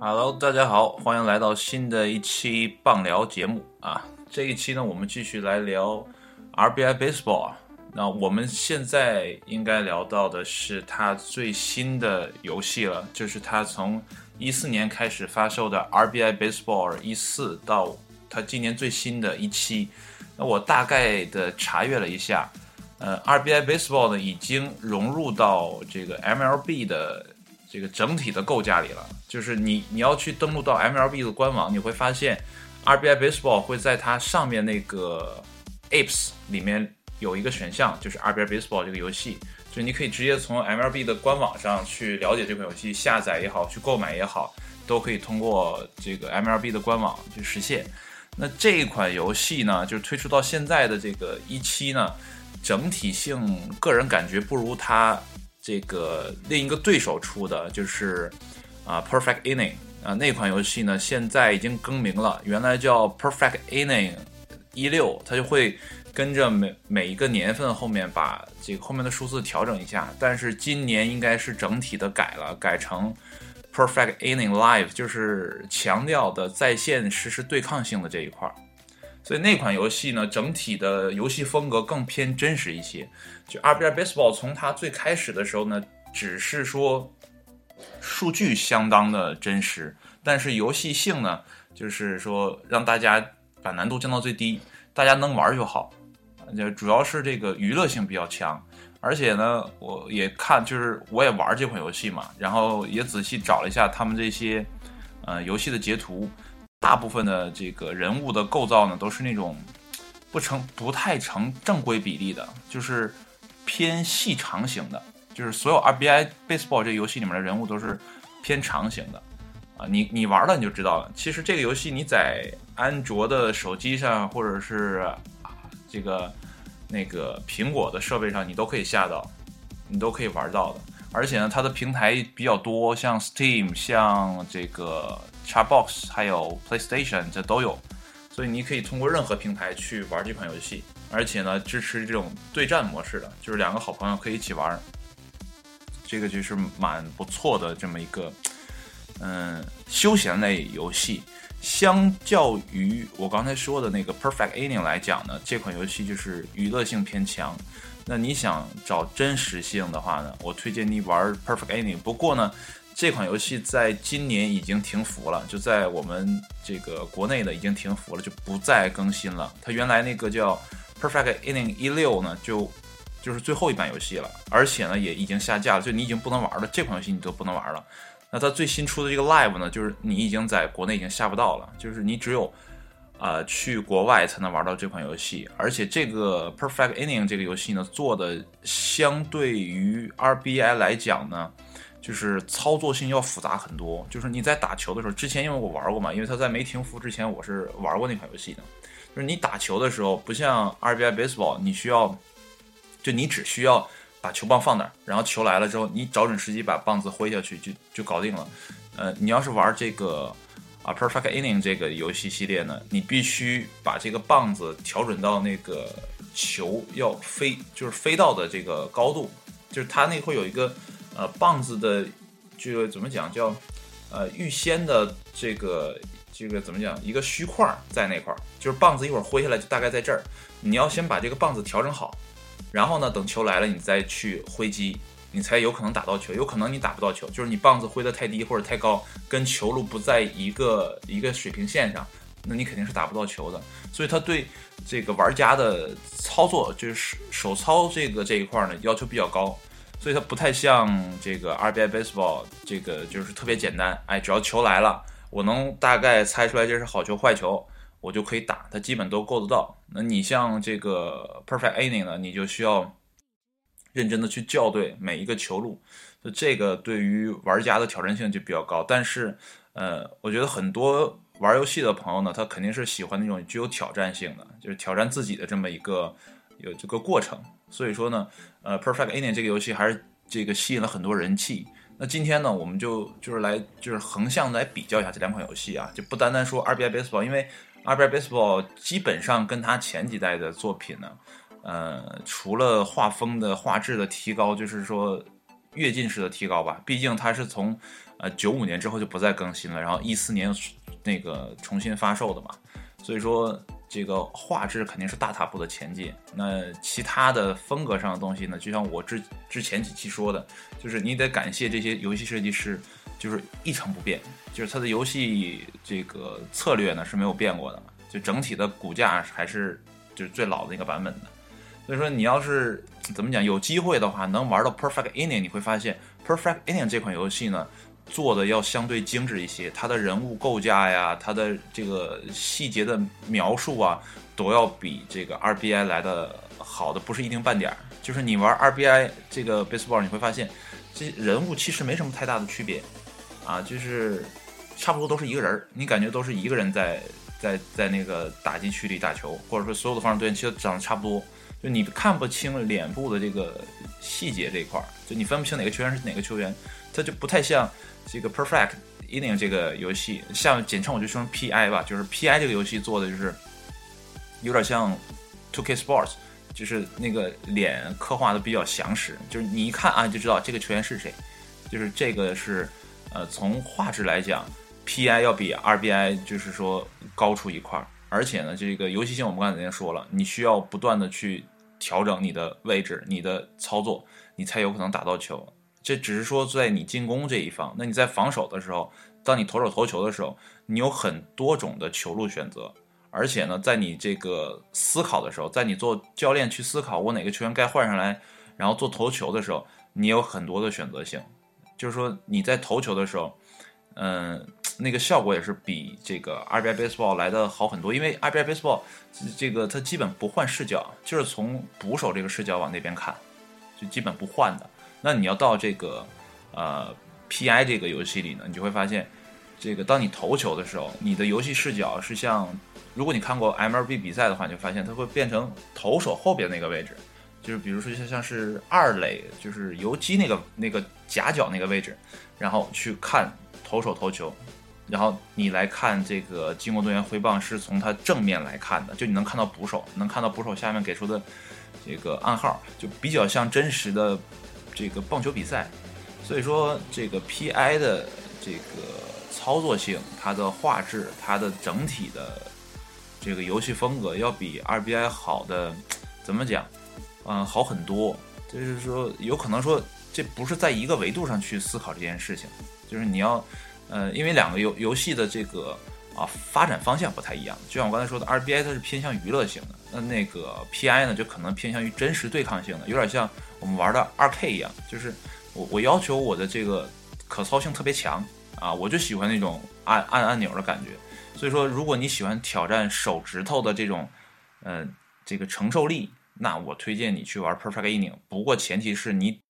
Hello，大家好，欢迎来到新的一期棒聊节目啊！这一期呢，我们继续来聊 RBI Baseball 啊。那我们现在应该聊到的是它最新的游戏了，就是它从一四年开始发售的 RBI Baseball 一四到它今年最新的一期。那我大概的查阅了一下，呃，RBI Baseball 呢已经融入到这个 MLB 的。这个整体的构架里了，就是你你要去登录到 MLB 的官网，你会发现 RBI Baseball 会在它上面那个 Apps 里面有一个选项，就是 RBI Baseball 这个游戏，就是你可以直接从 MLB 的官网上去了解这款游戏，下载也好，去购买也好，都可以通过这个 MLB 的官网去实现。那这一款游戏呢，就是推出到现在的这个一期呢，整体性个人感觉不如它。这个另一个对手出的就是啊，Perfect Inning 啊，那款游戏呢，现在已经更名了，原来叫 Perfect Inning 一六，它就会跟着每每一个年份后面把这个后面的数字调整一下，但是今年应该是整体的改了，改成 Perfect Inning Live，就是强调的在线实时对抗性的这一块儿。所以那款游戏呢，整体的游戏风格更偏真实一些。就 RBI Baseball 从它最开始的时候呢，只是说数据相当的真实，但是游戏性呢，就是说让大家把难度降到最低，大家能玩就好。就主要是这个娱乐性比较强，而且呢，我也看，就是我也玩这款游戏嘛，然后也仔细找了一下他们这些呃游戏的截图。大部分的这个人物的构造呢，都是那种不成不太成正规比例的，就是偏细长型的。就是所有 RBI Baseball 这个游戏里面的人物都是偏长型的啊。你你玩了你就知道了。其实这个游戏你在安卓的手机上，或者是这个那个苹果的设备上，你都可以下到，你都可以玩到的。而且呢，它的平台比较多，像 Steam，像这个。Xbox 还有 PlayStation 这都有，所以你可以通过任何平台去玩这款游戏，而且呢支持这种对战模式的，就是两个好朋友可以一起玩，这个就是蛮不错的这么一个嗯休闲类游戏。相较于我刚才说的那个 Perfect Inning 来讲呢，这款游戏就是娱乐性偏强。那你想找真实性的话呢，我推荐你玩 Perfect Inning。不过呢。这款游戏在今年已经停服了，就在我们这个国内的已经停服了，就不再更新了。它原来那个叫 Perfect Inning 一六呢，就就是最后一版游戏了，而且呢也已经下架了，就你已经不能玩了。这款游戏你都不能玩了。那它最新出的这个 Live 呢，就是你已经在国内已经下不到了，就是你只有呃去国外才能玩到这款游戏。而且这个 Perfect Inning 这个游戏呢，做的相对于 RBI 来讲呢。就是操作性要复杂很多。就是你在打球的时候，之前因为我玩过嘛，因为它在没停服之前，我是玩过那款游戏的。就是你打球的时候，不像 RBI Baseball，你需要，就你只需要把球棒放那儿，然后球来了之后，你找准时机把棒子挥下去就就搞定了。呃，你要是玩这个啊 Perfect Inning 这个游戏系列呢，你必须把这个棒子调准到那个球要飞，就是飞到的这个高度，就是它那会有一个。呃，棒子的这个怎么讲叫，呃，预先的这个这个怎么讲？一个虚块在那块儿，就是棒子一会儿挥下来就大概在这儿。你要先把这个棒子调整好，然后呢，等球来了你再去挥击，你才有可能打到球。有可能你打不到球，就是你棒子挥得太低或者太高，跟球路不在一个一个水平线上，那你肯定是打不到球的。所以他对这个玩家的操作，就是手操这个这一块呢，要求比较高。所以它不太像这个 RBI Baseball，这个就是特别简单，哎，只要球来了，我能大概猜出来这是好球坏球，我就可以打，它基本都够得到。那你像这个 Perfect Inning 呢，你就需要认真的去校对每一个球路，就这个对于玩家的挑战性就比较高。但是，呃，我觉得很多玩游戏的朋友呢，他肯定是喜欢那种具有挑战性的，就是挑战自己的这么一个有这个过程。所以说呢，呃，Perfect Inning 这个游戏还是这个吸引了很多人气。那今天呢，我们就就是来就是横向来比较一下这两款游戏啊，就不单单说 RBI Baseball，因为 RBI Baseball 基本上跟它前几代的作品呢，呃，除了画风的画质的提高，就是说跃进式的提高吧。毕竟它是从呃九五年之后就不再更新了，然后一四年那个重新发售的嘛，所以说。这个画质肯定是大踏步的前进。那其他的风格上的东西呢？就像我之之前几期说的，就是你得感谢这些游戏设计师，就是一成不变，就是它的游戏这个策略呢是没有变过的，就整体的骨架还是就是最老的那个版本的。所以说，你要是怎么讲，有机会的话，能玩到 Perfect Inning，你会发现 Perfect Inning 这款游戏呢。做的要相对精致一些，它的人物构架呀，它的这个细节的描述啊，都要比这个 RBI 来的好的不是一丁半点儿。就是你玩 RBI 这个 baseball，你会发现这人物其实没什么太大的区别，啊，就是差不多都是一个人儿，你感觉都是一个人在在在那个打击区里打球，或者说所有的防守队员其实长得差不多，就你看不清脸部的这个细节这一块儿，就你分不清哪个球员是哪个球员，它就不太像。这个 Perfect Inning 这个游戏，像简称我就说 PI 吧，就是 PI 这个游戏做的就是有点像 Two K Sports，就是那个脸刻画的比较详实，就是你一看啊就知道这个球员是谁。就是这个是呃从画质来讲，PI 要比 RBI 就是说高出一块儿，而且呢这个游戏性我们刚才已经说了，你需要不断的去调整你的位置、你的操作，你才有可能打到球。这只是说在你进攻这一方，那你在防守的时候，当你投手投球的时候，你有很多种的球路选择，而且呢，在你这个思考的时候，在你做教练去思考我哪个球员该换上来，然后做投球的时候，你有很多的选择性，就是说你在投球的时候，嗯，那个效果也是比这个 RBI Baseball 来的好很多，因为 RBI Baseball 这个它基本不换视角，就是从捕手这个视角往那边看，就基本不换的。那你要到这个，呃，P.I. 这个游戏里呢，你就会发现，这个当你投球的时候，你的游戏视角是像，如果你看过 M.L.B. 比赛的话，你就发现它会变成投手后边那个位置，就是比如说像像是二垒，就是游击那个那个夹角那个位置，然后去看投手投球，然后你来看这个进攻队员挥棒是从他正面来看的，就你能看到捕手，能看到捕手下面给出的这个暗号，就比较像真实的。这个棒球比赛，所以说这个 P.I. 的这个操作性、它的画质、它的整体的这个游戏风格要比 R.B.I. 好的，怎么讲？嗯，好很多。就是说，有可能说这不是在一个维度上去思考这件事情，就是你要，呃，因为两个游游戏的这个。啊，发展方向不太一样。就像我刚才说的，RBI 它是偏向娱乐性的，那那个 PI 呢，就可能偏向于真实对抗性的，有点像我们玩的 2K 一样。就是我我要求我的这个可操性特别强啊，我就喜欢那种按按按钮的感觉。所以说，如果你喜欢挑战手指头的这种，嗯，这个承受力，那我推荐你去玩 Perfect Inning。不过前提是你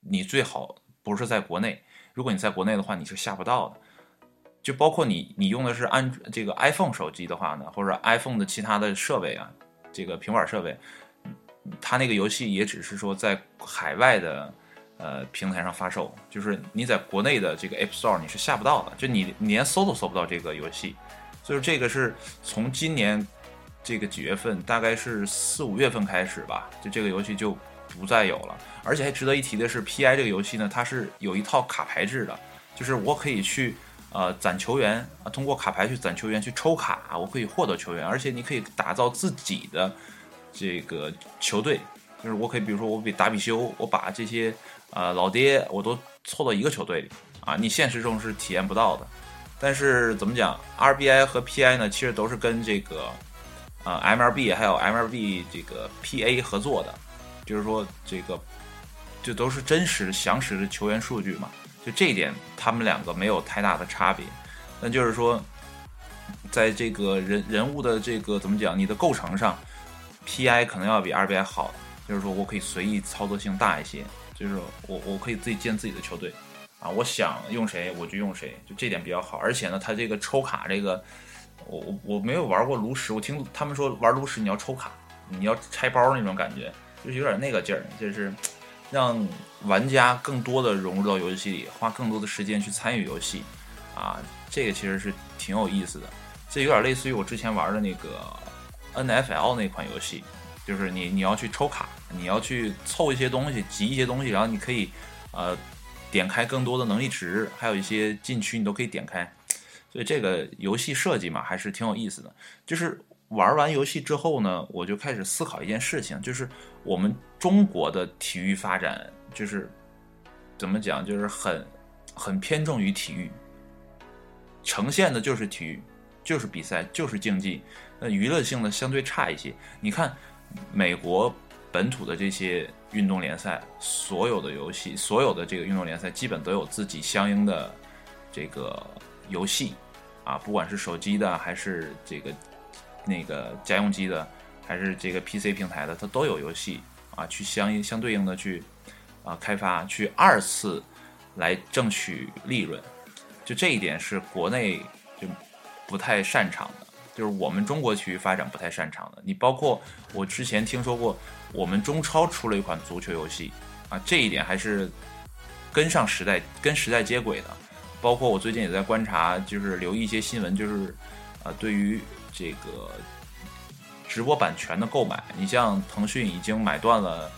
你最好不是在国内，如果你在国内的话，你是下不到的。就包括你，你用的是安这个 iPhone 手机的话呢，或者 iPhone 的其他的设备啊，这个平板设备，它那个游戏也只是说在海外的呃平台上发售，就是你在国内的这个 App Store 你是下不到的，就你你连搜都搜不到这个游戏。所以这个是从今年这个几月份，大概是四五月份开始吧，就这个游戏就不再有了。而且还值得一提的是，PI 这个游戏呢，它是有一套卡牌制的，就是我可以去。呃，攒球员啊，通过卡牌去攒球员，去抽卡，我可以获得球员，而且你可以打造自己的这个球队，就是我可以，比如说我比打比修，我把这些呃老爹我都凑到一个球队里啊，你现实中是体验不到的。但是怎么讲，RBI 和 PI 呢，其实都是跟这个呃 MLB 还有 MLB 这个 PA 合作的，就是说这个这都是真实详实的球员数据嘛。就这一点，他们两个没有太大的差别。那就是说，在这个人人物的这个怎么讲，你的构成上，PI 可能要比 RBI 好。就是说我可以随意操作性大一些，就是我我可以自己建自己的球队啊，我想用谁我就用谁，就这点比较好。而且呢，它这个抽卡这个，我我我没有玩过炉石，我听他们说玩炉石你要抽卡，你要拆包那种感觉，就是有点那个劲儿，就是。让玩家更多的融入到游戏里，花更多的时间去参与游戏，啊，这个其实是挺有意思的。这有点类似于我之前玩的那个 NFL 那款游戏，就是你你要去抽卡，你要去凑一些东西，集一些东西，然后你可以呃点开更多的能力值，还有一些禁区你都可以点开。所以这个游戏设计嘛，还是挺有意思的。就是玩完游戏之后呢，我就开始思考一件事情，就是我们中国的体育发展，就是怎么讲，就是很很偏重于体育，呈现的就是体育，就是比赛，就是竞技，那娱乐性的相对差一些。你看美国本土的这些运动联赛，所有的游戏，所有的这个运动联赛，基本都有自己相应的这个。游戏，啊，不管是手机的还是这个那个家用机的，还是这个 PC 平台的，它都有游戏啊，去相应相对应的去啊开发，去二次来争取利润。就这一点是国内就不太擅长的，就是我们中国体育发展不太擅长的。你包括我之前听说过，我们中超出了一款足球游戏啊，这一点还是跟上时代、跟时代接轨的。包括我最近也在观察，就是留意一些新闻，就是，呃，对于这个直播版权的购买，你像腾讯已经买断了，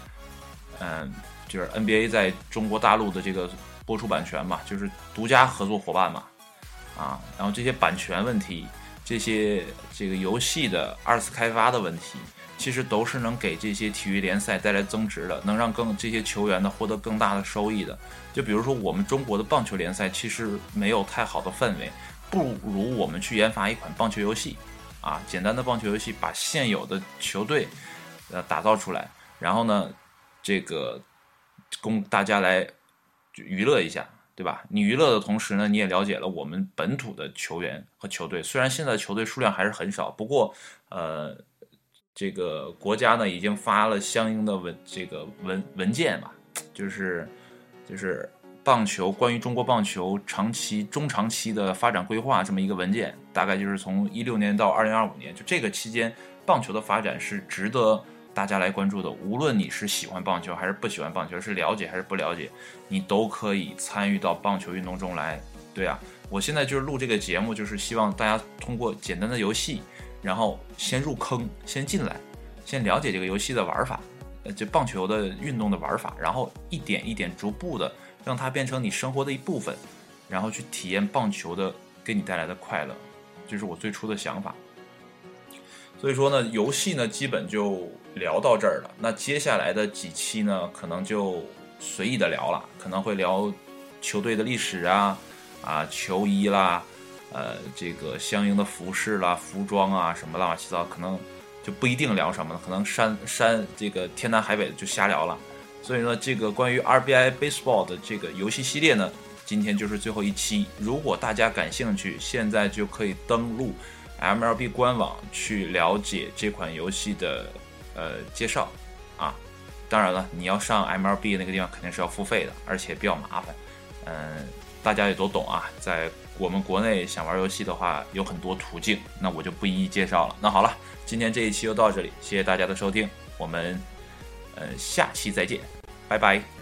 嗯，就是 NBA 在中国大陆的这个播出版权嘛，就是独家合作伙伴嘛，啊，然后这些版权问题，这些这个游戏的二次开发的问题。其实都是能给这些体育联赛带来增值的，能让更这些球员呢获得更大的收益的。就比如说我们中国的棒球联赛，其实没有太好的氛围，不如我们去研发一款棒球游戏，啊，简单的棒球游戏，把现有的球队呃打造出来，然后呢，这个供大家来娱乐一下，对吧？你娱乐的同时呢，你也了解了我们本土的球员和球队。虽然现在球队数量还是很少，不过呃。这个国家呢，已经发了相应的文这个文文件嘛，就是就是棒球关于中国棒球长期中长期的发展规划这么一个文件，大概就是从一六年到二零二五年，就这个期间，棒球的发展是值得大家来关注的。无论你是喜欢棒球还是不喜欢棒球，是了解还是不了解，你都可以参与到棒球运动中来。对啊，我现在就是录这个节目，就是希望大家通过简单的游戏。然后先入坑，先进来，先了解这个游戏的玩法，呃，这棒球的运动的玩法，然后一点一点逐步的让它变成你生活的一部分，然后去体验棒球的给你带来的快乐，这是我最初的想法。所以说呢，游戏呢基本就聊到这儿了。那接下来的几期呢，可能就随意的聊了，可能会聊球队的历史啊，啊，球衣啦。呃，这个相应的服饰啦、服装啊，什么乱七八糟，可能就不一定聊什么了，可能山山这个天南海北的就瞎聊了。所以呢，这个关于 RBI Baseball 的这个游戏系列呢，今天就是最后一期。如果大家感兴趣，现在就可以登录 MLB 官网去了解这款游戏的呃介绍啊。当然了，你要上 MLB 那个地方肯定是要付费的，而且比较麻烦。嗯，大家也都懂啊，在。我们国内想玩游戏的话，有很多途径，那我就不一一介绍了。那好了，今天这一期就到这里，谢谢大家的收听，我们呃下期再见，拜拜。